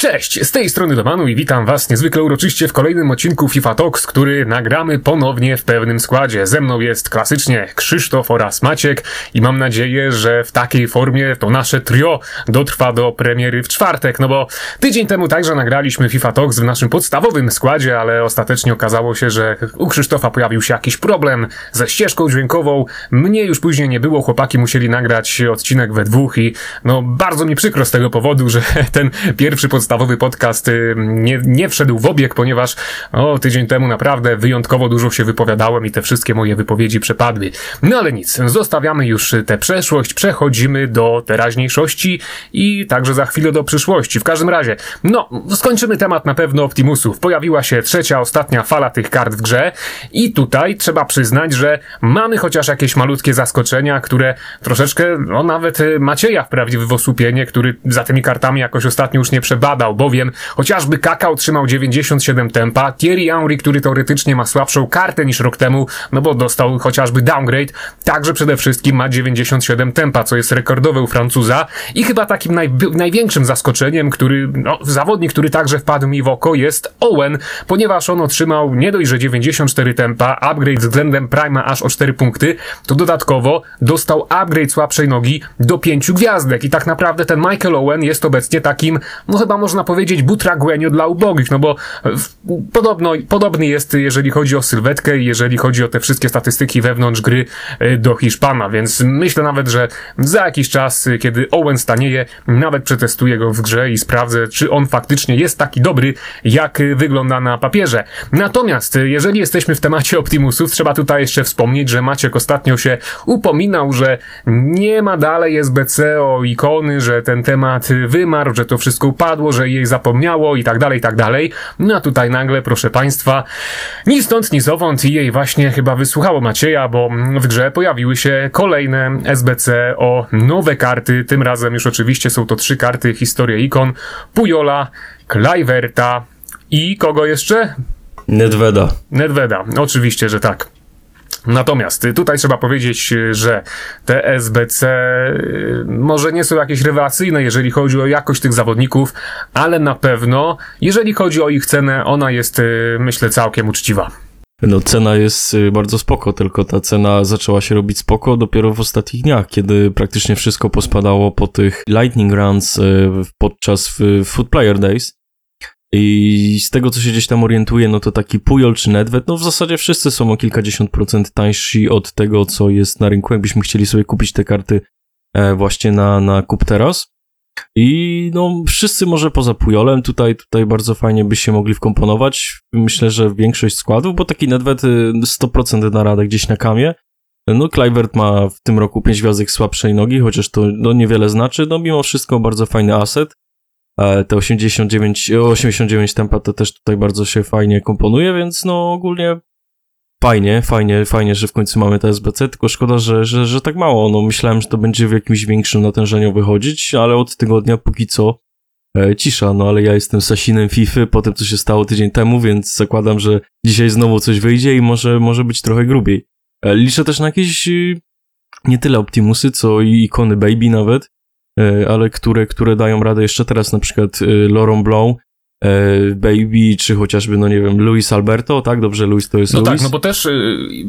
Cześć, z tej strony Domanu i witam was niezwykle uroczyście w kolejnym odcinku FIFA Talks, który nagramy ponownie w pewnym składzie. Ze mną jest klasycznie Krzysztof oraz Maciek i mam nadzieję, że w takiej formie to nasze trio dotrwa do premiery w czwartek, no bo tydzień temu także nagraliśmy FIFA Talks w naszym podstawowym składzie, ale ostatecznie okazało się, że u Krzysztofa pojawił się jakiś problem ze ścieżką dźwiękową. Mnie już później nie było, chłopaki musieli nagrać odcinek we dwóch i no bardzo mi przykro z tego powodu, że ten pierwszy podstawowy podstawowy podcast y, nie, nie wszedł w obieg, ponieważ o, tydzień temu naprawdę wyjątkowo dużo się wypowiadałem i te wszystkie moje wypowiedzi przepadły. No ale nic, zostawiamy już tę przeszłość, przechodzimy do teraźniejszości i także za chwilę do przyszłości. W każdym razie, no, skończymy temat na pewno Optimusów. Pojawiła się trzecia, ostatnia fala tych kart w grze i tutaj trzeba przyznać, że mamy chociaż jakieś malutkie zaskoczenia, które troszeczkę, no nawet y, Macieja wprawdzie w osłupienie, który za tymi kartami jakoś ostatnio już nie przebadał, bowiem chociażby Kaka otrzymał 97 tempa, Thierry Henry, który teoretycznie ma słabszą kartę niż rok temu, no bo dostał chociażby downgrade, także przede wszystkim ma 97 tempa, co jest rekordowe u Francuza i chyba takim naj, największym zaskoczeniem, który, no, zawodnik, który także wpadł mi w oko jest Owen, ponieważ on otrzymał nie dość, że 94 tempa, upgrade względem Prima aż o 4 punkty, to dodatkowo dostał upgrade słabszej nogi do 5 gwiazdek i tak naprawdę ten Michael Owen jest obecnie takim, no chyba może można powiedzieć butraguenio dla ubogich, no bo podobno, podobny jest, jeżeli chodzi o sylwetkę i jeżeli chodzi o te wszystkie statystyki wewnątrz gry e, do Hiszpana, więc myślę nawet, że za jakiś czas, kiedy Owen stanieje, nawet przetestuję go w grze i sprawdzę, czy on faktycznie jest taki dobry, jak wygląda na papierze. Natomiast, jeżeli jesteśmy w temacie Optimusów, trzeba tutaj jeszcze wspomnieć, że Maciek ostatnio się upominał, że nie ma dalej SBC o ikony, że ten temat wymarł, że to wszystko upadło, że że jej zapomniało i tak dalej, i tak dalej. No a tutaj nagle, proszę Państwa, ni stąd, ni zowąd jej właśnie chyba wysłuchało Macieja, bo w grze pojawiły się kolejne SBC o nowe karty. Tym razem już oczywiście są to trzy karty Historia Ikon, Pujola, Klajwerta i kogo jeszcze? Nedveda. Nedveda, oczywiście, że tak. Natomiast tutaj trzeba powiedzieć, że te SBC y, może nie są jakieś rewelacyjne, jeżeli chodzi o jakość tych zawodników, ale na pewno, jeżeli chodzi o ich cenę, ona jest, y, myślę, całkiem uczciwa. No cena jest y, bardzo spoko, tylko ta cena zaczęła się robić spoko dopiero w ostatnich dniach, kiedy praktycznie wszystko pospadało po tych Lightning Runs podczas Food Player Days. I z tego, co się gdzieś tam orientuje, no to taki Pujol czy Nedved, no w zasadzie wszyscy są o kilkadziesiąt procent tańsi od tego, co jest na rynku, jakbyśmy chcieli sobie kupić te karty e, właśnie na, na kup teraz. I no, wszyscy może poza Pujolem tutaj, tutaj bardzo fajnie by się mogli wkomponować. Myślę, że większość składów, bo taki Nedved 100% y, na radę gdzieś na kamie. No, Clivert ma w tym roku 5 gwiazdek słabszej nogi, chociaż to no, niewiele znaczy. No, mimo wszystko bardzo fajny aset. E, te 89, 89 tempa to też tutaj bardzo się fajnie komponuje, więc no ogólnie fajnie, fajnie, fajnie, że w końcu mamy te SBC, tylko szkoda, że, że, że tak mało. No myślałem, że to będzie w jakimś większym natężeniu wychodzić, ale od tygodnia póki co e, cisza, no ale ja jestem sasinem FIFA po tym, co się stało tydzień temu, więc zakładam, że dzisiaj znowu coś wyjdzie i może, może być trochę grubiej. E, liczę też na jakieś y, nie tyle Optimusy, co i ikony Baby nawet, E, ale które, które dają radę jeszcze teraz, na przykład e, Laurent Blanc, E, Baby, czy chociażby, no nie wiem, Luis Alberto, tak? Dobrze, Luis to jest No Luis? tak, no bo też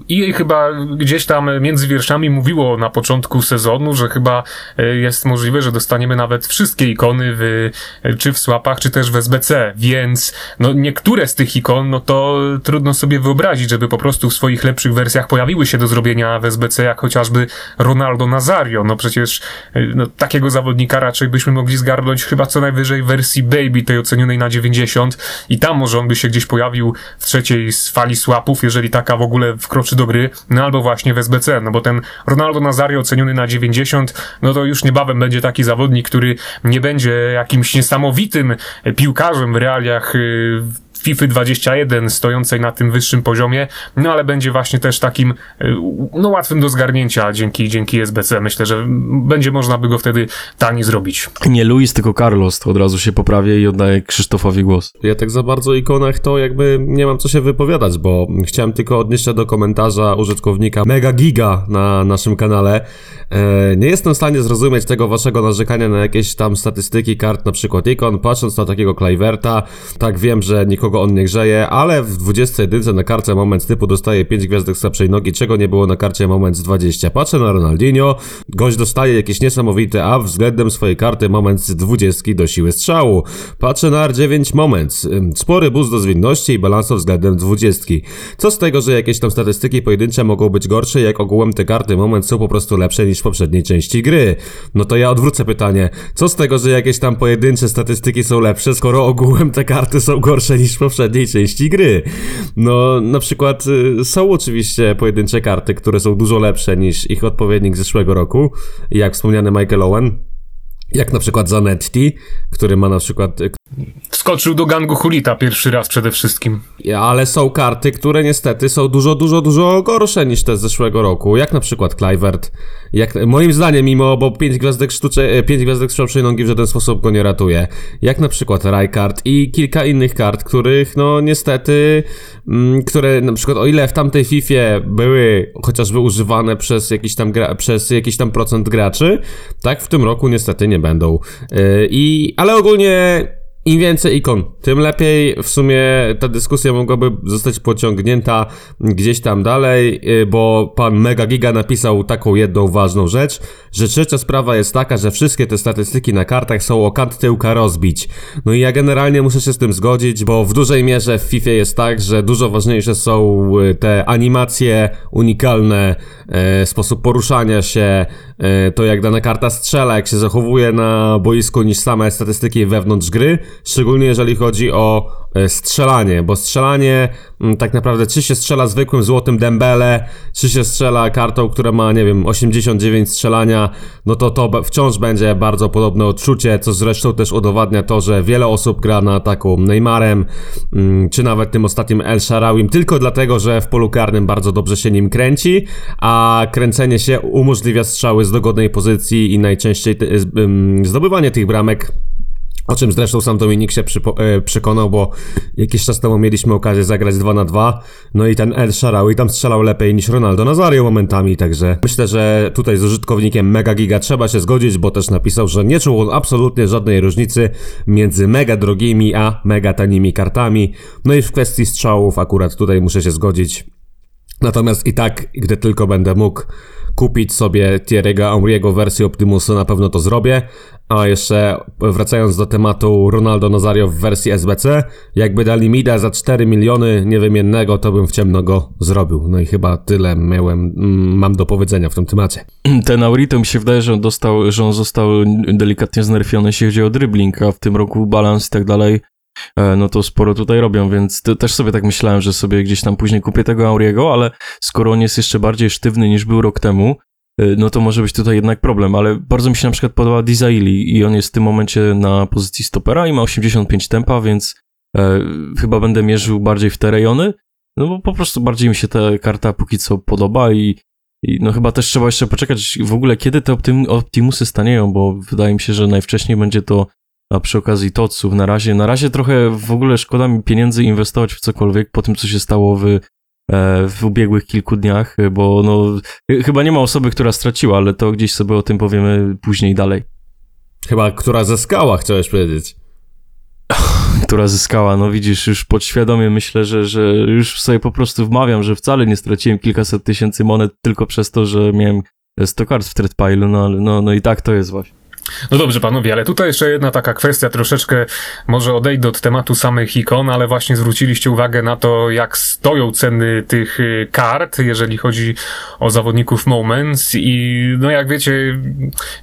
jej y, chyba gdzieś tam między wierszami mówiło na początku sezonu, że chyba y, jest możliwe, że dostaniemy nawet wszystkie ikony w, czy w słapach, czy też w SBC, więc no niektóre z tych ikon, no to trudno sobie wyobrazić, żeby po prostu w swoich lepszych wersjach pojawiły się do zrobienia w SBC, jak chociażby Ronaldo Nazario, no przecież y, no, takiego zawodnika raczej byśmy mogli zgarnąć chyba co najwyżej wersji Baby, tej ocenionej na 90 i tam może on by się gdzieś pojawił w trzeciej fali swapów, jeżeli taka w ogóle wkroczy do gry, no albo właśnie w SBC, no bo ten Ronaldo Nazario oceniony na 90, no to już niebawem będzie taki zawodnik, który nie będzie jakimś niesamowitym piłkarzem w realiach y, FIFA 21 stojącej na tym wyższym poziomie, no ale będzie właśnie też takim y, no łatwym do zgarnięcia dzięki, dzięki SBC. Myślę, że będzie można by go wtedy taniej zrobić. Nie Luis, tylko Carlos, to od razu się poprawię i oddaję Krzysztofowi głos. Ja tak za bardzo o ikonach to jakby nie mam co się wypowiadać, bo chciałem tylko odnieść się do komentarza użytkownika Mega Giga na naszym kanale. E, nie jestem w stanie zrozumieć tego waszego narzekania na jakieś tam statystyki kart, na przykład ikon, patrząc na takiego Cliverta, tak wiem, że nikogo on nie grzeje, ale w 20 jedynce na karcie moment typu dostaje 5 gwiazdek słabszej nogi, czego nie było na karcie moment z 20. Patrzę na Ronaldinho, gość dostaje jakiś niesamowity a względem swojej karty moment z 20 do siły strzału. Patrzę na R9 moment, spory boost do zwinności i balansu względem 20. Co z tego, że jakieś tam statystyki pojedyncze mogą być gorsze, jak ogółem te karty moment są po prostu lepsze niż w poprzedniej części gry? No to ja odwrócę pytanie, co z tego, że jakieś tam pojedyncze statystyki są lepsze, skoro ogółem te karty są gorsze niż poprzedniej części gry? No, na przykład y, są oczywiście pojedyncze karty, które są dużo lepsze niż ich odpowiednik z zeszłego roku, jak wspomniany Michael Owen, jak na przykład Zanetti, który ma na przykład Wskoczył do gangu Hulita pierwszy raz przede wszystkim. ale są karty, które niestety są dużo, dużo, dużo gorsze niż te z zeszłego roku, jak na przykład Clivert. Jak, moim zdaniem, mimo, bo 5 gwiazdek sztucze, 5 gwiazdek strzałszej nogi w żaden sposób go nie ratuje. Jak na przykład Raikart i kilka innych kart, których, no niestety, mm, które na przykład o ile w tamtej Fifie były chociażby używane przez jakiś tam, gra, przez jakiś tam procent graczy, tak w tym roku niestety nie będą. Yy, I, ale ogólnie im więcej ikon, tym lepiej. W sumie ta dyskusja mogłaby zostać pociągnięta gdzieś tam dalej, y, bo pan Mega Giga napisał taką jedną ważną rzecz, że trzecia sprawa jest taka, że wszystkie te statystyki na kartach są o kant tyłka rozbić. No i ja generalnie muszę się z tym zgodzić, bo w dużej mierze w FIFA jest tak, że dużo ważniejsze są y, te animacje unikalne, e, sposób poruszania się, to jak dana karta strzela, jak się zachowuje na boisku niż same statystyki wewnątrz gry, szczególnie jeżeli chodzi o e, strzelanie, bo strzelanie mm, tak naprawdę czy się strzela zwykłym złotym dembele, czy się strzela kartą, która ma, nie wiem, 89 strzelania, no to to wciąż będzie bardzo podobne odczucie, co zresztą też udowadnia to, że wiele osób gra na ataku Neymarem, mm, czy nawet tym ostatnim El Sharawim, tylko dlatego, że w polu karnym bardzo dobrze się nim kręci, a kręcenie się umożliwia strzały z dogodnej pozycji i najczęściej ym, zdobywanie tych bramek o czym zresztą sam Dominik się e, przekonał, bo jakiś czas temu mieliśmy okazję zagrać 2 na 2 no i ten El Sharawi tam strzelał lepiej niż Ronaldo Nazario momentami, także myślę, że tutaj z użytkownikiem Mega Giga trzeba się zgodzić, bo też napisał, że nie czuł on absolutnie żadnej różnicy między mega drogimi a mega tanimi kartami. No i w kwestii strzałów akurat tutaj muszę się zgodzić. Natomiast i tak, gdy tylko będę mógł kupić sobie Thierry'ego Henry'ego wersję Optimusa, na pewno to zrobię. A jeszcze wracając do tematu Ronaldo Nazario w wersji SBC, jakby dali mi da za 4 miliony niewymiennego, to bym w ciemno go zrobił. No i chyba tyle miałem, mm, mam do powiedzenia w tym temacie. Ten Aurito mi się wydaje, że on dostał, że on został delikatnie znerfiony, jeśli chodzi o dribbling, a w tym roku balans i tak dalej, no to sporo tutaj robią, więc też sobie tak myślałem, że sobie gdzieś tam później kupię tego Auriego, ale skoro on jest jeszcze bardziej sztywny niż był rok temu, e, no to może być tutaj jednak problem, ale bardzo mi się na przykład podoba Dizaili i on jest w tym momencie na pozycji stopera i ma 85 tempa, więc e, chyba będę mierzył bardziej w te rejony, no bo po prostu bardziej mi się ta karta póki co podoba i i no chyba też trzeba jeszcze poczekać w ogóle, kiedy te optym, Optimusy stanieją, bo wydaje mi się, że najwcześniej będzie to a przy okazji Totsów. Na razie, na razie trochę w ogóle szkoda mi pieniędzy inwestować w cokolwiek po tym, co się stało w, e, w ubiegłych kilku dniach, bo no ch- chyba nie ma osoby, która straciła, ale to gdzieś sobie o tym powiemy później dalej. Chyba, która zyskała, chciałeś powiedzieć. Która zyskała, no widzisz, już podświadomie myślę, że, że już sobie po prostu wmawiam, że wcale nie straciłem kilkaset tysięcy monet tylko przez to, że miałem 100 kart w Threadpile'u, no, ale no, no i tak to jest właśnie. No dobrze, panowie, ale tutaj jeszcze jedna taka kwestia, troszeczkę może odejdę od tematu samych ikon, ale właśnie zwróciliście uwagę na to, jak stoją ceny tych y, kart, jeżeli chodzi o zawodników Moments i no jak wiecie,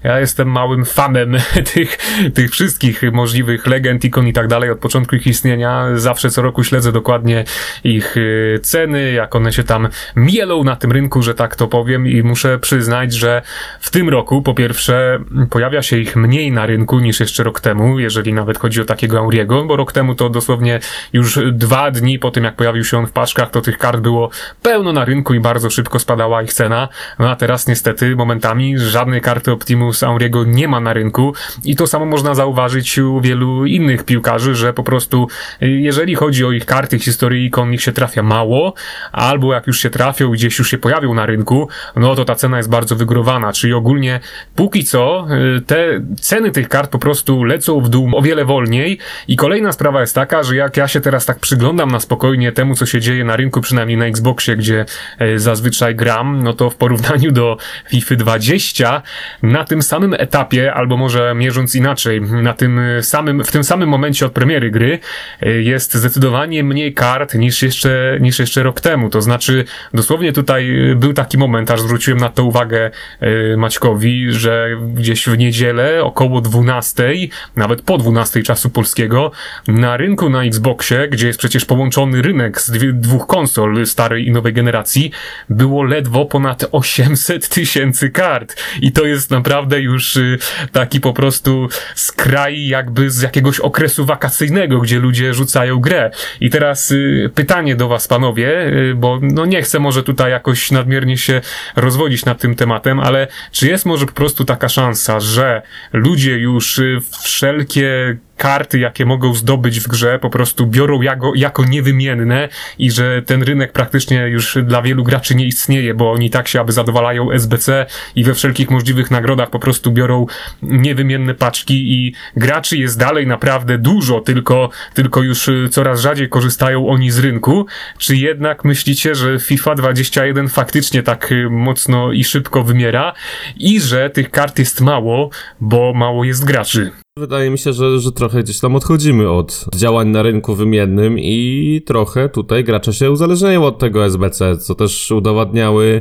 ja jestem małym fanem tych, tych wszystkich możliwych legend, ikon i tak dalej od początku ich istnienia. Zawsze co roku śledzę dokładnie ich y, ceny, jak one się tam mielą na tym rynku, że tak to powiem i muszę przyznać, że w tym roku po pierwsze pojawia się ich mniej na rynku niż jeszcze rok temu, jeżeli nawet chodzi o takiego Auriego, bo rok temu to dosłownie już dwa dni po tym, jak pojawił się on w paczkach, to tych kart było pełno na rynku i bardzo szybko spadała ich cena. No a teraz niestety momentami żadnej karty Optimus Auriego nie ma na rynku i to samo można zauważyć u wielu innych piłkarzy, że po prostu y, jeżeli chodzi o ich karty historii ikon, ich się trafia mało, albo jak już się trafią, gdzieś już się pojawią na rynku, no to ta cena jest bardzo wygórowana, czyli ogólnie póki co y, te ceny tych kart po prostu lecą w dół o wiele wolniej i kolejna sprawa jest taka, że jak ja się teraz tak przyglądam na spokojnie temu, co się dzieje na rynku, przynajmniej na Xboxie, gdzie e, zazwyczaj gram, no to w porównaniu do FIFA 20 na tym samym etapie, albo może mierząc inaczej, na tym samym, w tym samym momencie od premiery gry e, jest zdecydowanie mniej kart niż jeszcze, niż jeszcze rok temu. To znaczy, dosłownie tutaj e, był taki moment, aż zwróciłem na to uwagę e, Maćkowi, że gdzieś w niedzielę około 12, nawet po 12 czasu polskiego, na rynku na Xboxie, gdzie jest przecież połączony rynek z dwóch konsol starej i nowej generacji, było ledwo ponad 800 tysięcy kart. I to jest naprawdę już y, taki po prostu skraj jakby z jakiegoś okresu wakacyjnego, gdzie ludzie rzucają grę. I teraz y, pytanie do was, panowie, y, bo no nie chcę może tutaj jakoś nadmiernie się rozwodzić nad tym tematem, ale czy jest może po prostu taka szansa, że ludzie już y, wszelkie karty, jakie mogą zdobyć w grze, po prostu biorą jako, jako niewymienne i że ten rynek praktycznie już dla wielu graczy nie istnieje, bo oni tak się aby zadowalają SBC i we wszelkich możliwych nagrodach po prostu biorą niewymienne paczki i graczy jest dalej naprawdę dużo, tylko, tylko już y, coraz rzadziej korzystają oni z rynku. Czy jednak myślicie, że FIFA 21 faktycznie tak y, mocno i szybko wymiera i że tych kart jest mało, bo mało jest graczy? Wydaje mi się, że, że trochę gdzieś tam odchodzimy od działań na rynku wymiennym i trochę tutaj gracze się uzależniają od tego SBC, co też udowadniały,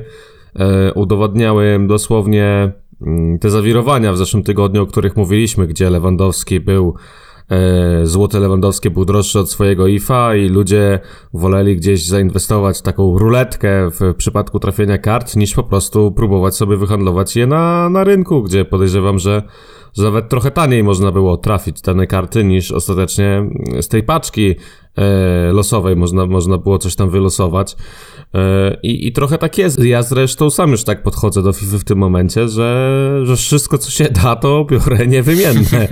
e, udowadniały dosłownie mm, te zawirowania w zeszłym tygodniu, o których mówiliśmy, gdzie Lewandowski był e, złote Lewandowskie był droższy od swojego IFA i ludzie woleli gdzieś zainwestować taką ruletkę w przypadku trafienia kart, niż po prostu próbować sobie wyhandlować je na, na rynku, gdzie podejrzewam, że, że nawet trochę taniej można było trafić dane karty niż ostatecznie z tej paczki e, losowej można, można było coś tam wylosować. E, I, I trochę tak jest. Ja zresztą sam już tak podchodzę do FIFA w tym momencie, że, że wszystko co się da, to biorę niewymienne.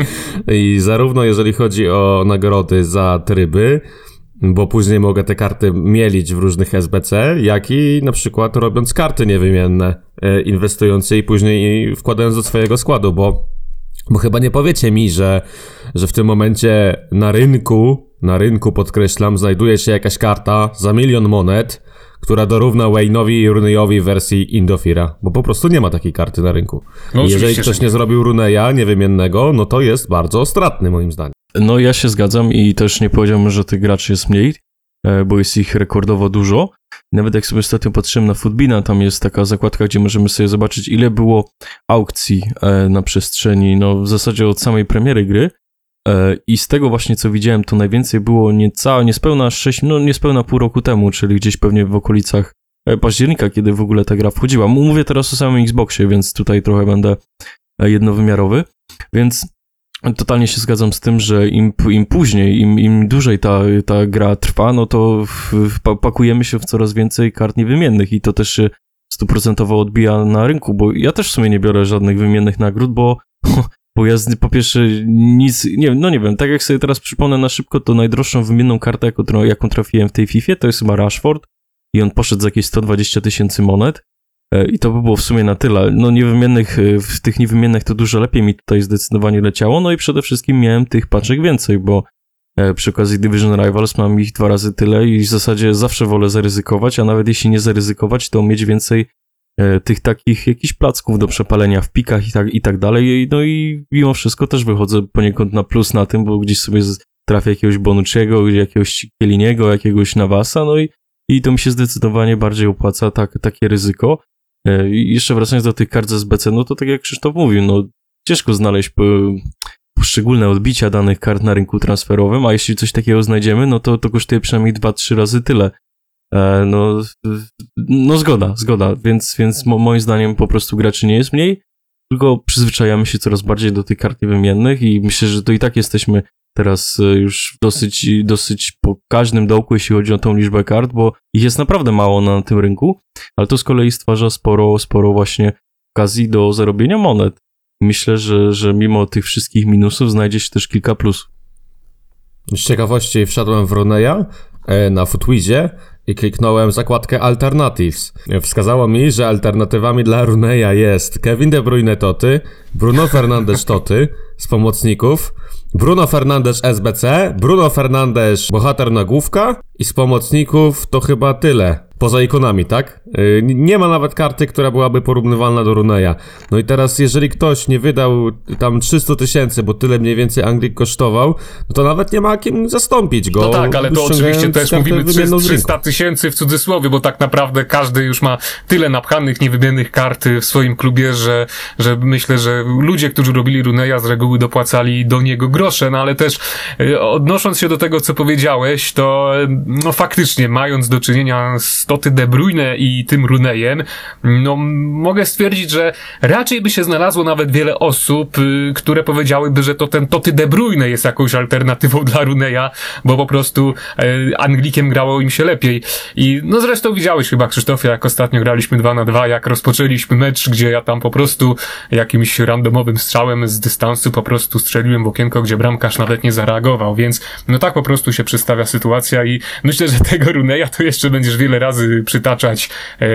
I zarówno jeżeli chodzi o nagrody za tryby, bo później mogę te karty mielić w różnych SBC, jak i na przykład robiąc karty niewymienne, e, inwestując je i później wkładając do swojego składu, bo, bo chyba nie powiecie mi, że, że w tym momencie na rynku, na rynku podkreślam, znajduje się jakaś karta za milion monet, która dorówna Wayne'owi i Runeyowi w wersji Indofira, bo po prostu nie ma takiej karty na rynku. No jeżeli ktoś nie. zrobił Runeya niewymiennego, no to jest bardzo stratny moim zdaniem. No ja się zgadzam i też nie powiedziałbym, że tych graczy jest mniej, e, bo jest ich rekordowo dużo. Nawet jak sobie ostatnio patrzyłem na Footbina, tam jest taka zakładka, gdzie możemy sobie zobaczyć, ile było aukcji e, na przestrzeni, no w zasadzie od samej premiery gry. E, I z tego właśnie co widziałem, to najwięcej było niecałe, niespełna 6, no niespełna pół roku temu, czyli gdzieś pewnie w okolicach e, października, kiedy w ogóle ta gra wchodziła. Mówię teraz o samym Xboxie, więc tutaj trochę będę jednowymiarowy. Więc Totalnie się zgadzam z tym, że im, im później, im, im dłużej ta, ta gra trwa, no to w, w, pa- pakujemy się w coraz więcej kart niewymiennych i to też się stuprocentowo odbija na rynku, bo ja też w sumie nie biorę żadnych wymiennych nagród, bo, bo ja z, po pierwsze nic, nie no nie wiem, tak jak sobie teraz przypomnę na szybko, to najdroższą wymienną kartę, jaką, jaką trafiłem w tej FIFA, to jest chyba Rashford i on poszedł za jakieś 120 tysięcy monet. E, I to by było w sumie na tyle. No niewymiennych, e, w tych niewymiennych to dużo lepiej mi tutaj zdecydowanie leciało, no i przede wszystkim miałem tych paczek więcej, bo e, przy okazji Division Rivals mam ich dwa razy tyle i w zasadzie zawsze wolę zaryzykować, a nawet jeśli nie zaryzykować, to mieć więcej tych takich jakichś placków do przepalenia w pikach i tak, i tak dalej. No i mimo wszystko też wychodzę poniekąd na plus na tym, bo gdzieś sobie trafię jakiegoś Bonucciego, jakiegoś Kieliniego, jakiegoś Navasa, no i, i to mi się zdecydowanie bardziej opłaca tak, takie ryzyko. E, jeszcze wracając do tych kart z SBC, no to tak jak Krzysztof mówił, no ciężko znaleźć po, poszczególne odbicia danych kart na rynku transferowym, a jeśli coś takiego znajdziemy, no to to kosztuje przynajmniej 2-3 razy tyle. E, no, no zgoda, zgoda, więc, więc mo, moim zdaniem po prostu graczy nie jest mniej. tylko przyzwyczajamy się coraz bardziej do tych kart niewymiennych i myślę, że to i tak jesteśmy teraz e, już dosyć, dosyć po każdym dołku, jeśli chodzi o tą liczbę kart, bo ich jest naprawdę mało na tym rynku, ale to z kolei stwarza sporo, sporo właśnie okazji do zarobienia monet. Myślę, że, że mimo tych wszystkich minusów znajdzie się też kilka plusów. Z ciekawości wszedłem w Runeya e, na Footwizie i kliknąłem zakładkę Alternatives. Wskazało mi, że alternatywami dla Runeya jest Kevin De Bruyne Toty, Bruno Fernandes Toty z pomocników, Bruno Fernandes SBC, Bruno Fernandes Bohater Nagłówka i z pomocników to chyba tyle. Poza ikonami, tak? Yy, nie ma nawet karty, która byłaby porównywalna do Runeya. No i teraz, jeżeli ktoś nie wydał tam 300 tysięcy, bo tyle mniej więcej Anglik kosztował, no to nawet nie ma kim zastąpić go. No tak, ale to oczywiście też mówimy wymienną z 300 rynku. tysięcy w cudzysłowie, bo tak naprawdę każdy już ma tyle napchanych, niewymiennych kart w swoim klubie, że, że myślę, że ludzie, którzy robili Runeya z reguły dopłacali do niego grosze, no ale też y, odnosząc się do tego, co powiedziałeś, to y, no faktycznie mając do czynienia z Toty De Bruyne i tym Runeyem, no mogę stwierdzić, że raczej by się znalazło nawet wiele osób, y, które powiedziałyby, że to ten Toty De Bruyne jest jakąś alternatywą dla Runeya, bo po prostu e, Anglikiem grało im się lepiej. I no zresztą widziałeś chyba Krzysztofie, jak ostatnio graliśmy 2 na 2, jak rozpoczęliśmy mecz, gdzie ja tam po prostu jakimś randomowym strzałem z dystansu po prostu strzeliłem w okienko, gdzie bramkarz nawet nie zareagował, więc no tak po prostu się przedstawia sytuacja i myślę, że tego Runeya to jeszcze będziesz wiele razy przytaczać e,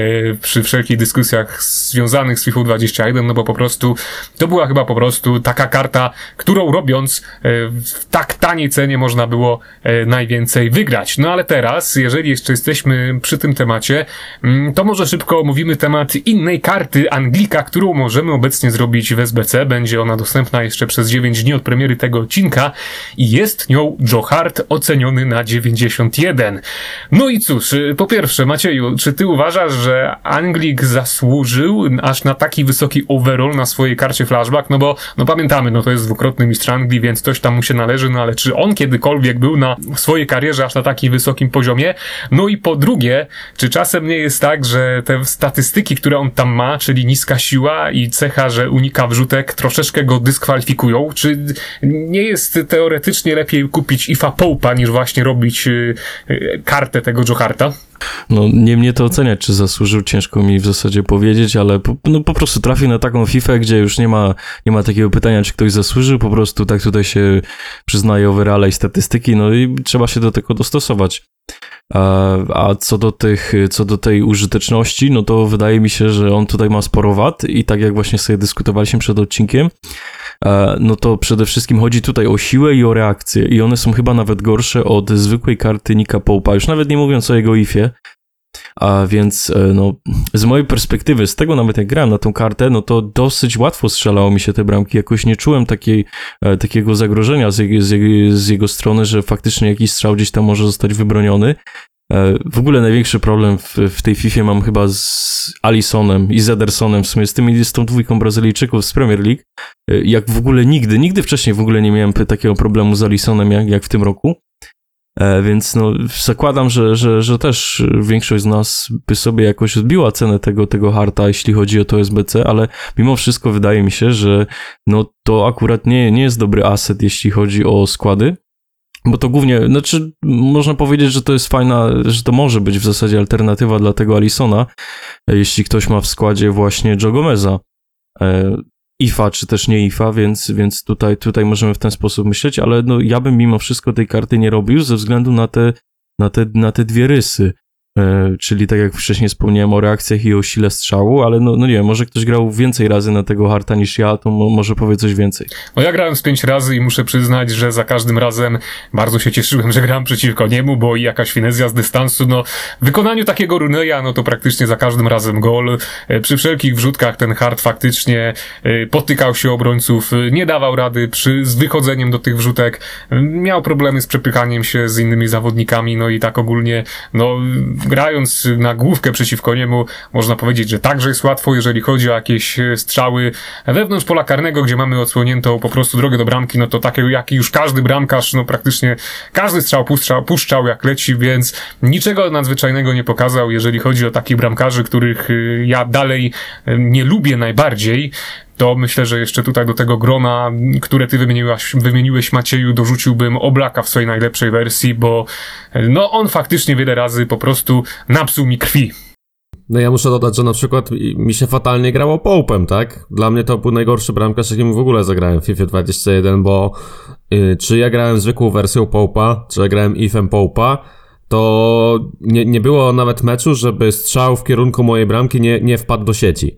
przy wszelkich dyskusjach związanych z FIFA 21, no bo po prostu to była chyba po prostu taka karta, którą robiąc e, w tak taniej cenie można było e, najwięcej wygrać. No ale teraz, jeżeli jeszcze jesteśmy przy tym temacie, mm, to może szybko omówimy temat innej karty Anglika, którą możemy obecnie zrobić w SBC. Będzie ona dostępna jeszcze przez 9 dni od premiery tego odcinka i jest nią Joe Hart oceniony na 91. No i cóż, y, po pierwsze, Macieju, czy ty uważasz, że Anglik zasłużył aż na taki wysoki overall na swojej karcie flashback? No bo, no pamiętamy, no to jest dwukrotny mistrz Anglii, więc coś tam mu się należy, no ale czy on kiedykolwiek był na swojej karierze aż na takim wysokim poziomie? No i po drugie, czy czasem nie jest tak, że te statystyki, które on tam ma, czyli niska siła i cecha, że unika wrzutek, troszeczkę go dyskwalifikują? Czy nie jest teoretycznie lepiej kupić IFA Połpa niż właśnie robić y, kartę tego Joharta? No, nie mnie to oceniać, czy zasłużył, ciężko mi w zasadzie powiedzieć, ale po, no, po prostu trafił na taką FIFA, gdzie już nie ma, nie ma takiego pytania, czy ktoś zasłużył, po prostu tak tutaj się przyznaje overale i statystyki, no i trzeba się do tego dostosować. A, a co do tych, co do tej użyteczności, no to wydaje mi się, że on tutaj ma sporo wad i tak jak właśnie sobie dyskutowaliśmy przed odcinkiem, no to przede wszystkim chodzi tutaj o siłę i o reakcję i one są chyba nawet gorsze od zwykłej karty Nika Pope'a, już nawet nie mówiąc o jego ifie, a więc, e, no, z mojej perspektywy, z tego nawet jak grałem na tą kartę, no to dosyć łatwo strzelało mi się te bramki. Jakoś nie czułem takiej, e, takiego zagrożenia z, z, z jego strony, że faktycznie jakiś strzał gdzieś tam może zostać wybroniony. E, W ogóle największy problem w, w tej FIFA mam chyba z Alisonem i z Edersonem, w sumie z, tymi, z tą dwójką Brazylijczyków z Premier League. Jak w ogóle nigdy, nigdy wcześniej w ogóle nie miałem takiego problemu z Alisonem jak, jak w tym roku. E, Więc no, zakładam, że, że, że też większość z nas by sobie jakoś odbiła cenę tego, tego harta, jeśli chodzi o to SBC, ale mimo wszystko wydaje mi się, że no, to akurat nie, nie jest dobry aset, jeśli chodzi o składy. Bo to głównie, znaczy, można powiedzieć, że to jest fajna, że to może być w zasadzie alternatywa dla tego Alisona, e, jeśli ktoś ma w składzie właśnie Joe Gomeza. IFA, czy też nie IFA, więc, więc tutaj, tutaj możemy w ten sposób myśleć, ale no, ja bym mimo wszystko tej karty nie robił ze względu na te, na te, na te dwie rysy. E, czyli tak jak wcześniej wspomniałem o reakcjach i o sile strzału, ale no, no nie wiem, może ktoś grał więcej razy na tego harta niż ja, to mo, może powie coś więcej. No ja grałem z pięć razy i muszę przyznać, że za każdym razem bardzo się cieszyłem, że grałem przeciwko niemu, bo i jakaś finezja z dystansu, no w wykonaniu takiego Runeya, no to praktycznie za każdym razem gol. E, Przy wszelkich wrzutkach ten hard faktycznie e, potykał się obrońców, nie dawał rady przy, z wychodzeniem do tych wrzutek, miał problemy z przepychaniem się z innymi zawodnikami, no i tak ogólnie, no grając na główkę przeciwko niemu, można powiedzieć, że także jest łatwo, jeżeli chodzi o jakieś e, strzały wewnątrz pola karnego, gdzie mamy odsłoniętą po prostu drogę do bramki, no to takie jak już każdy bramkarz, no praktycznie każdy strzał puszczał, puszczał jak leci, więc niczego nadzwyczajnego nie pokazał, jeżeli chodzi o takich bramkarzy, których y, ja dalej y, nie lubię najbardziej. To myślę, że jeszcze tutaj do tego grona, które ty wymieniłaś, wymieniłeś Macieju, dorzuciłbym Oblaka w swojej najlepszej wersji, bo no on faktycznie wiele razy po prostu napsuł mi krwi. No ja muszę dodać, że na przykład mi się fatalnie grało Pope'em, tak? Dla mnie to był najgorszy bramkarz, jakim w ogóle zagrałem w FIFA 21, bo yy, czy ja grałem zwykłą wersją Pope'a, czy ja grałem ifem Pope'a, to nie, nie było nawet meczu, żeby strzał w kierunku mojej bramki nie, nie wpadł do sieci.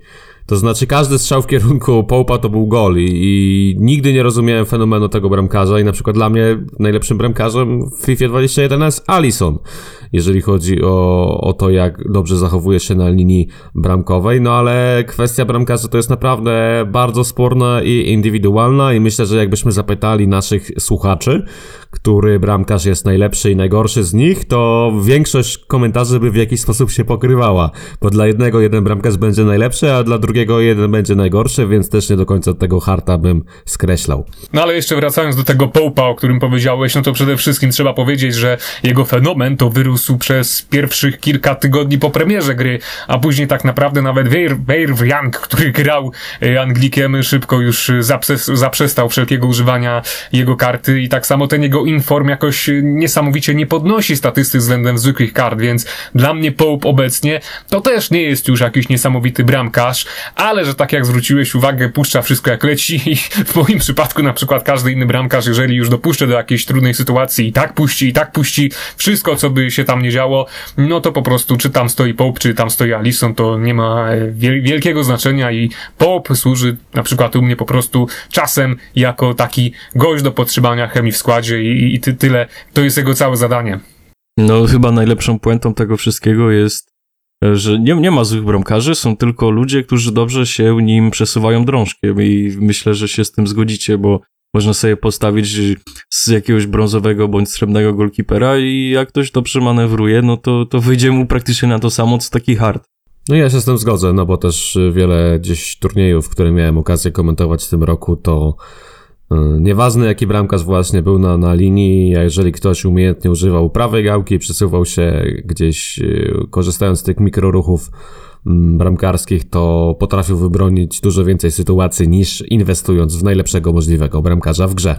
To znaczy każdy strzał w kierunku Połpa to był gol i, i, nigdy nie rozumiałem fenomenu tego bramkarza i na przykład dla mnie najlepszym bramkarzem w FIFA 21 jest Alisson, jeżeli chodzi o, o to, jak dobrze zachowuje się na linii bramkowej, no ale kwestia bramkarza to jest naprawdę bardzo sporna i indywidualna i myślę, że jakbyśmy zapytali naszych słuchaczy, który bramkarz jest najlepszy i najgorszy z nich, to większość komentarzy by w jakiś sposób się pokrywała, bo dla jednego jeden bramkarz będzie najlepszy, a dla drugiego jeden będzie najgorszy, więc też nie do końca tego harta bym skreślał. No ale jeszcze wracając do tego Połpa, o którym powiedziałeś, no to przede wszystkim trzeba powiedzieć, że jego fenomen to wyrósł przez pierwszych kilka tygodni po premierze gry, a później tak naprawdę nawet Weir Young, który grał e, Anglikiem, szybko już zaprzestał wszelkiego używania jego karty i tak samo ten jego inform jakoś niesamowicie nie podnosi statystyk względem zwykłych kart, więc dla mnie Pope obecnie to też nie jest już jakiś niesamowity bramkarz, ale że tak jak zwróciłeś uwagę, puszcza wszystko jak leci i w moim przypadku na przykład każdy inny bramkarz, jeżeli już dopuszczę do jakiejś trudnej sytuacji i tak puści, i tak puści wszystko, co by się tam nie działo, no to po prostu czy tam stoi Pope, czy tam stoi Alison, to nie ma e, wielkiego znaczenia i Pope służy na przykład u mnie po prostu czasem jako taki gość do podtrzymania chemii w składzie i i, i ty, tyle. To jest jego całe zadanie. No, chyba najlepszą puentą tego wszystkiego jest, że nie, nie ma złych bramkarzy, są tylko ludzie, którzy dobrze się nim przesuwają drążkiem i myślę, że się z tym zgodzicie, bo można sobie postawić z jakiegoś brązowego bądź srebrnego golkipera i jak ktoś dobrze manewruje, no to, to wyjdzie mu praktycznie na to samo, co taki hard. No ja się z tym zgodzę, no bo też wiele gdzieś turniejów, które miałem okazję komentować w tym roku, to nieważne jaki bramkarz właśnie był na, na linii, jeżeli ktoś umiejętnie używał prawej gałki, przesuwał się gdzieś e, korzystając z tych mikroruchów mm, bramkarskich, to potrafił wybronić dużo więcej sytuacji niż inwestując w najlepszego możliwego bramkarza w grze.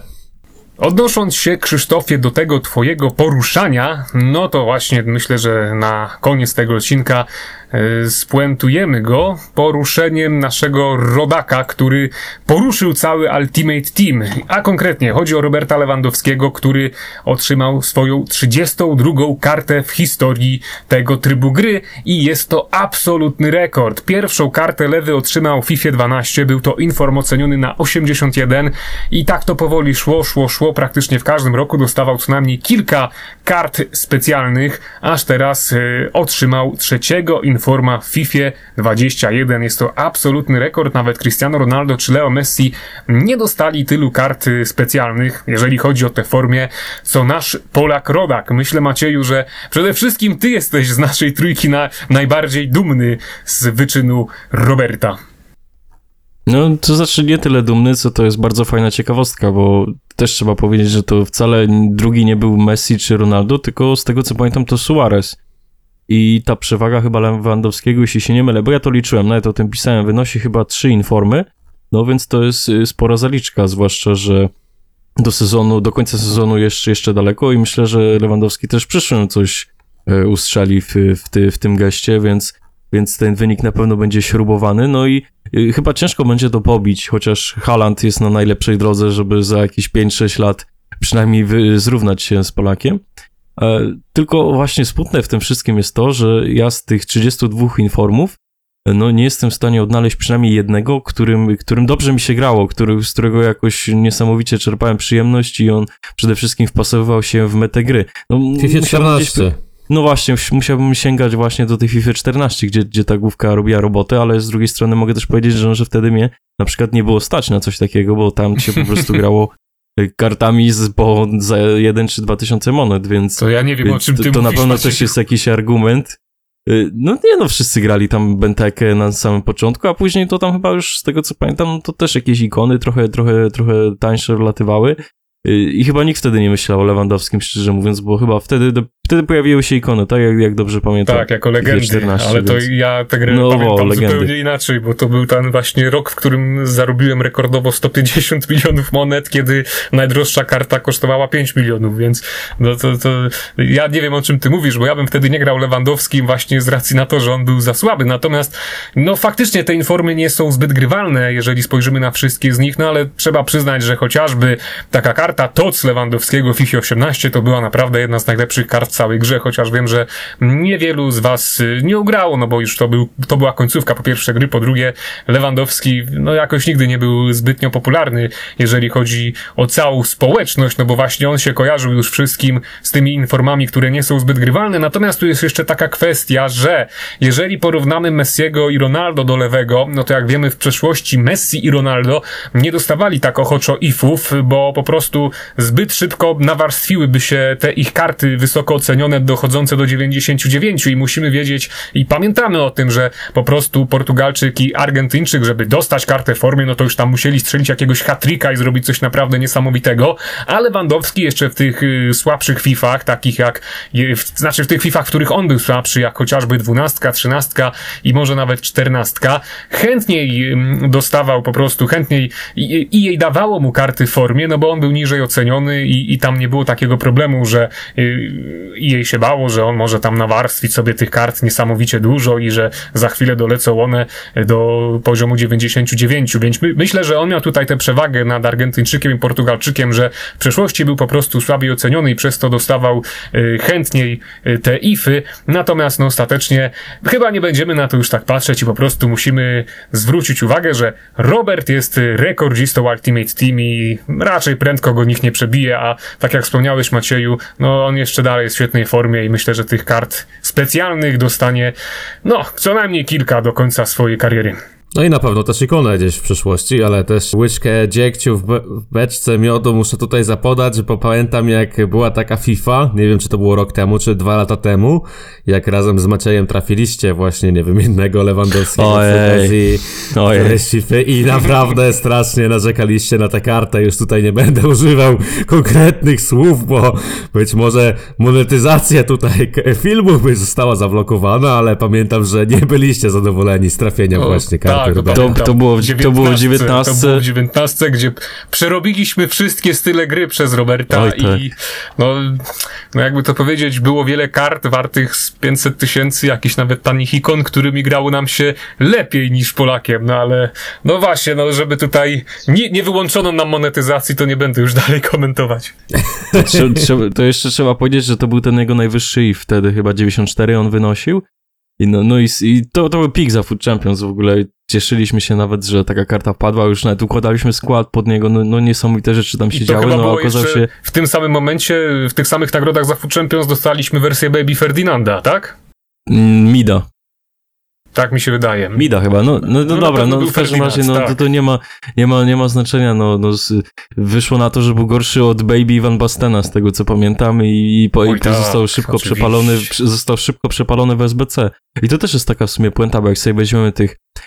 Odnosząc się, Krzysztofie, do tego twojego poruszania, no to właśnie myślę, że na koniec tego odcinka E, spuentujemy go poruszeniem naszego rodaka, który poruszył cały Ultimate Team. A konkretnie chodzi o Roberta Lewandowskiego, który otrzymał swoją 32. kartę w historii tego trybu gry i jest to absolutny rekord. Pierwszą kartę lewy otrzymał w FIFA 12, był to inform oceniony na 81 i tak to powoli szło, szło, szło. Praktycznie w każdym roku dostawał co najmniej kilka kart specjalnych, aż teraz y, otrzymał trzeciego inform forma w FIFA 21. Jest to absolutny rekord. Nawet Cristiano Ronaldo czy Leo Messi nie dostali tylu kart specjalnych, jeżeli chodzi o tę formie, co nasz Polak Rodak. Myślę, Macieju, że przede wszystkim ty jesteś z naszej trójki na, najbardziej dumny z wyczynu Roberta. No, to znaczy nie tyle dumny, co to jest bardzo fajna ciekawostka, bo też trzeba powiedzieć, że to wcale drugi nie był Messi czy Ronaldo, tylko z tego co pamiętam to Suarez. I ta przewaga chyba Lewandowskiego, jeśli się nie mylę, bo ja to liczyłem, nawet o tym pisałem, wynosi chyba trzy informy, no więc to jest y, spora zaliczka, zwłaszcza, że do sezonu, do końca sezonu jeszcze, jeszcze daleko i myślę, że Lewandowski też przyszłym coś y, ustrzeli w, w, ty, w tym geście, więc, więc ten wynik na pewno będzie śrubowany, no i y, chyba ciężko będzie to pobić, chociaż Haaland jest na najlepszej drodze, żeby za jakieś 5-6 lat przynajmniej wy, zrównać się z Polakiem. E, tylko właśnie smutne w tym wszystkim jest to, że ja z tych 32 informów no nie jestem w stanie odnaleźć przynajmniej jednego, którym, którym dobrze mi się grało, który, z którego jakoś niesamowicie czerpałem przyjemność i on przede wszystkim wpasowywał się w metę gry. No, FIFA 14. Gdzieś, no właśnie, musiałbym sięgać właśnie do tej FIFA 14, gdzie, gdzie ta główka robiła robotę, ale z drugiej strony mogę też powiedzieć, że, że wtedy mnie na przykład nie było stać na coś takiego, bo tam się po prostu grało kartami z, po za jeden czy dwa tysiące monet, więc... To ja nie wiem, o czym ty To, to na pewno też jest jakiś argument. Y, no nie no, wszyscy grali tam Bentekę na samym początku, a później to tam chyba już z tego co pamiętam, to też jakieś ikony trochę, trochę, trochę tańsze latywały. Y, I chyba nikt wtedy nie myślał o Lewandowskim, szczerze mówiąc, bo chyba wtedy Wtedy pojawiły się ikony, tak? Jak, jak dobrze pamiętam. Tak, jako legendy, 14, ale to więc- ja tę grę No, pamiętam legendy. zupełnie inaczej, bo to był ten właśnie rok, w którym zarobiłem rekordowo 150 milionów monet, kiedy najdroższa karta kosztowała 5 milionów, więc no to, to ja nie wiem o czym ty mówisz, bo ja bym wtedy nie grał Lewandowskim właśnie z racji na to, że on był za słaby, natomiast no faktycznie te informy nie są zbyt grywalne, jeżeli spojrzymy na wszystkie z nich, no ale trzeba przyznać, że chociażby taka karta TOC Lewandowskiego w FIFA 18 to była naprawdę jedna z najlepszych kart całej grze, chociaż wiem, że niewielu z was y, nie ugrało, no bo już to, był, to była końcówka po pierwsze gry, po drugie Lewandowski no jakoś nigdy nie był zbytnio popularny, jeżeli chodzi o całą społeczność, no bo właśnie on się kojarzył już wszystkim z tymi informami, które nie są zbyt grywalne, natomiast tu jest jeszcze taka kwestia, że jeżeli porównamy Messiego i Ronaldo do lewego, no to jak wiemy w przeszłości Messi i Ronaldo nie dostawali tak ochoczo ifów, bo po prostu zbyt szybko nawarstwiłyby się te ich karty wysoko ocenione, dochodzące do 99 i musimy wiedzieć i pamiętamy o tym, że po prostu Portugalczyk i Argentyńczyk, żeby dostać kartę w formie, no to już tam musieli strzelić jakiegoś hatrika i zrobić coś naprawdę niesamowitego, a Lewandowski jeszcze w tych y, słabszych fifach, takich jak, w, znaczy w tych fifach, w których on był słabszy, jak chociażby dwunastka, trzynastka i może nawet czternastka, chętniej dostawał po prostu, chętniej i, i jej dawało mu karty w formie, no bo on był niżej oceniony i, i tam nie było takiego problemu, że y, i jej się bało, że on może tam nawarstwić sobie tych kart niesamowicie dużo i że za chwilę dolecą one do poziomu 99, więc my, myślę, że on miał tutaj tę przewagę nad Argentyńczykiem i Portugalczykiem, że w przeszłości był po prostu słabiej oceniony i przez to dostawał y, chętniej y, te ify, natomiast no ostatecznie chyba nie będziemy na to już tak patrzeć i po prostu musimy zwrócić uwagę, że Robert jest rekordzistą Ultimate Team i raczej prędko go nikt nie przebije, a tak jak wspomniałeś Macieju, no on jeszcze dalej jest świetnej formie i myślę, że tych kart specjalnych dostanie no co najmniej kilka do końca swojej kariery. No i na pewno też ikonę gdzieś w przyszłości, ale też łyżkę dziegciu w, be w beczce miodu muszę tutaj zapodać, bo pamiętam jak była taka FIFA, nie wiem czy to było rok temu, czy dwa lata temu, jak razem z Maciejem trafiliście właśnie, nie wiem, innego Lewandowskiego Ojej. z Ojej. FIFA i naprawdę strasznie narzekaliście na tę kartę, już tutaj nie będę używał konkretnych słów, bo być może monetyzacja tutaj filmu by została zablokowana, ale pamiętam, że nie byliście zadowoleni z trafienia O, właśnie karty tak. To- to było w- to było w 19. To było w 19, gdzie przerobiliśmy wszystkie style gry przez Roberta Oj, tak. i no, no jakby to powiedzieć, było wiele kart wartych z 500 tysięcy, jakichś nawet tanich ikon, którymi grało nam się lepiej niż Polakiem, no ale no właśnie, no żeby tutaj nie, nie wyłączono nam monetyzacji, to nie będę już dalej komentować. To, to jeszcze trzeba powiedzieć, że to był ten jego najwyższy i wtedy chyba 94 on wynosił. I, no, no i, i to, to był pik za Food Champions w ogóle. Cieszyliśmy się nawet, że taka karta padła, już nawet układaliśmy skład pod niego, no, no niesamowite rzeczy tam się działy, no okazał się... w tym samym momencie, w tych samych nagrodach za Food Champions dostaliśmy wersję Baby Ferdinanda, tak? Mm, Mida. Tak mi się wydaje. Mida chyba, no, no, no, No dobra, no w każdym razie, no tak. to, to nie ma, nie ma, nie ma znaczenia, no, no z, wyszło na to, że był gorszy od Baby Van Bastena, z tego co pamiętamy i, i, po, Oj i tak, został szybko oczywiście. przepalony, został szybko przepalony w SBC. I to też jest taka w sumie puenta, bo jak sobie weźmiemy tych, e,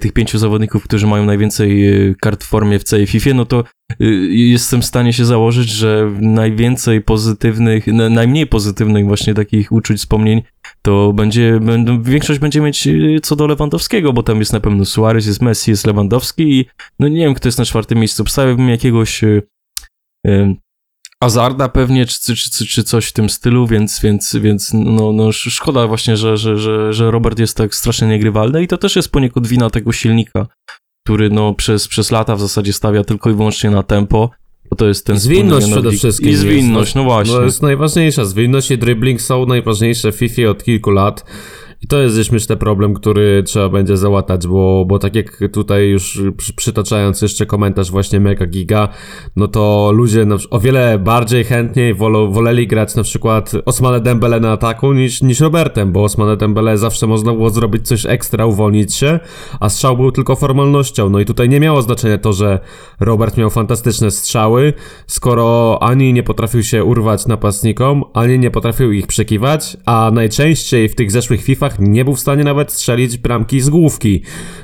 tych pięciu zawodników, którzy mają najwięcej e, kart w formie w całej FIFA, no to e, jestem w stanie się założyć, że najwięcej pozytywnych, na, najmniej pozytywnych właśnie takich uczuć, wspomnień to będzie, większość będzie mieć co do Lewandowskiego, bo tam jest na pewno Suarez, jest Messi, jest Lewandowski i no nie wiem, kto jest na czwartym miejscu. Wstawiłbym jakiegoś Azarda pewnie, czy, czy, czy, czy coś w tym stylu, więc, więc, więc no, no sz- szkoda właśnie, że, że, że, że Robert jest tak strasznie niegrywalny i to też jest poniekąd wina tego silnika, który no przez, przez lata w zasadzie stawia tylko i wyłącznie na tempo, bo to jest ten Zwinność przede wszystkim. I jest, zwinność, no właśnie. To jest najważniejsza. Zwinność i dribbling są najważniejsze w FIFA od kilku lat. I to jest myślę problem, który trzeba będzie załatać, bo, bo tak jak tutaj już przy, przytaczając jeszcze komentarz właśnie Mega Giga, no to ludzie na, o wiele bardziej chętniej wolą, woleli grać na przykład Osmane Dembele na ataku niż, niż Robertem, bo Osmane Dembele zawsze można było zrobić coś ekstra, uwolnić się, a strzał był tylko formalnością. No i tutaj nie miało znaczenia to, że Robert miał fantastyczne strzały, skoro ani nie potrafił się urwać napastnikom, ani nie potrafił ich przekiwać, a najczęściej w tych zeszłych FIFA playoffach nie był w stanie nawet strzelić bramki z główki.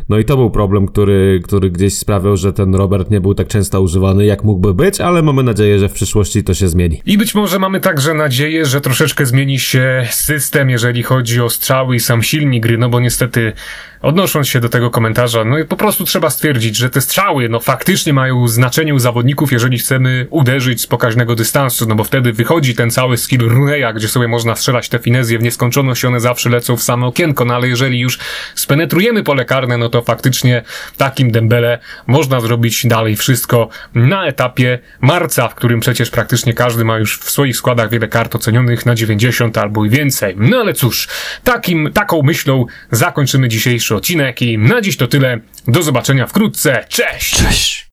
No i to był problem, który, który gdzieś sprawiał, że ten Robert nie był tak często używany, jak mógłby być, ale mamy nadzieję, że w przyszłości to się zmieni. I być może mamy także nadzieję, że troszeczkę zmieni się system, jeżeli chodzi o strzały i sam silnik gry, no bo niestety odnosząc się do tego komentarza, no i po prostu trzeba stwierdzić, że te strzały, no faktycznie mają znaczenie u zawodników, jeżeli chcemy uderzyć z pokaźnego dystansu, no bo wtedy wychodzi ten cały skill Runeya, gdzie sobie można strzelać te finezje w nieskończoność, one zawsze lecą w samo okienko, no ale jeżeli już spenetrujemy pole karne, no to faktycznie takim dembele można zrobić dalej wszystko na etapie marca, w którym przecież praktycznie każdy ma już w swoich składach wiele kart ocenionych na 90 albo i więcej. No ale cóż, takim, taką myślą zakończymy dzisiejszy odcinek i na dziś to tyle. Do zobaczenia wkrótce. Cześć! Cześć!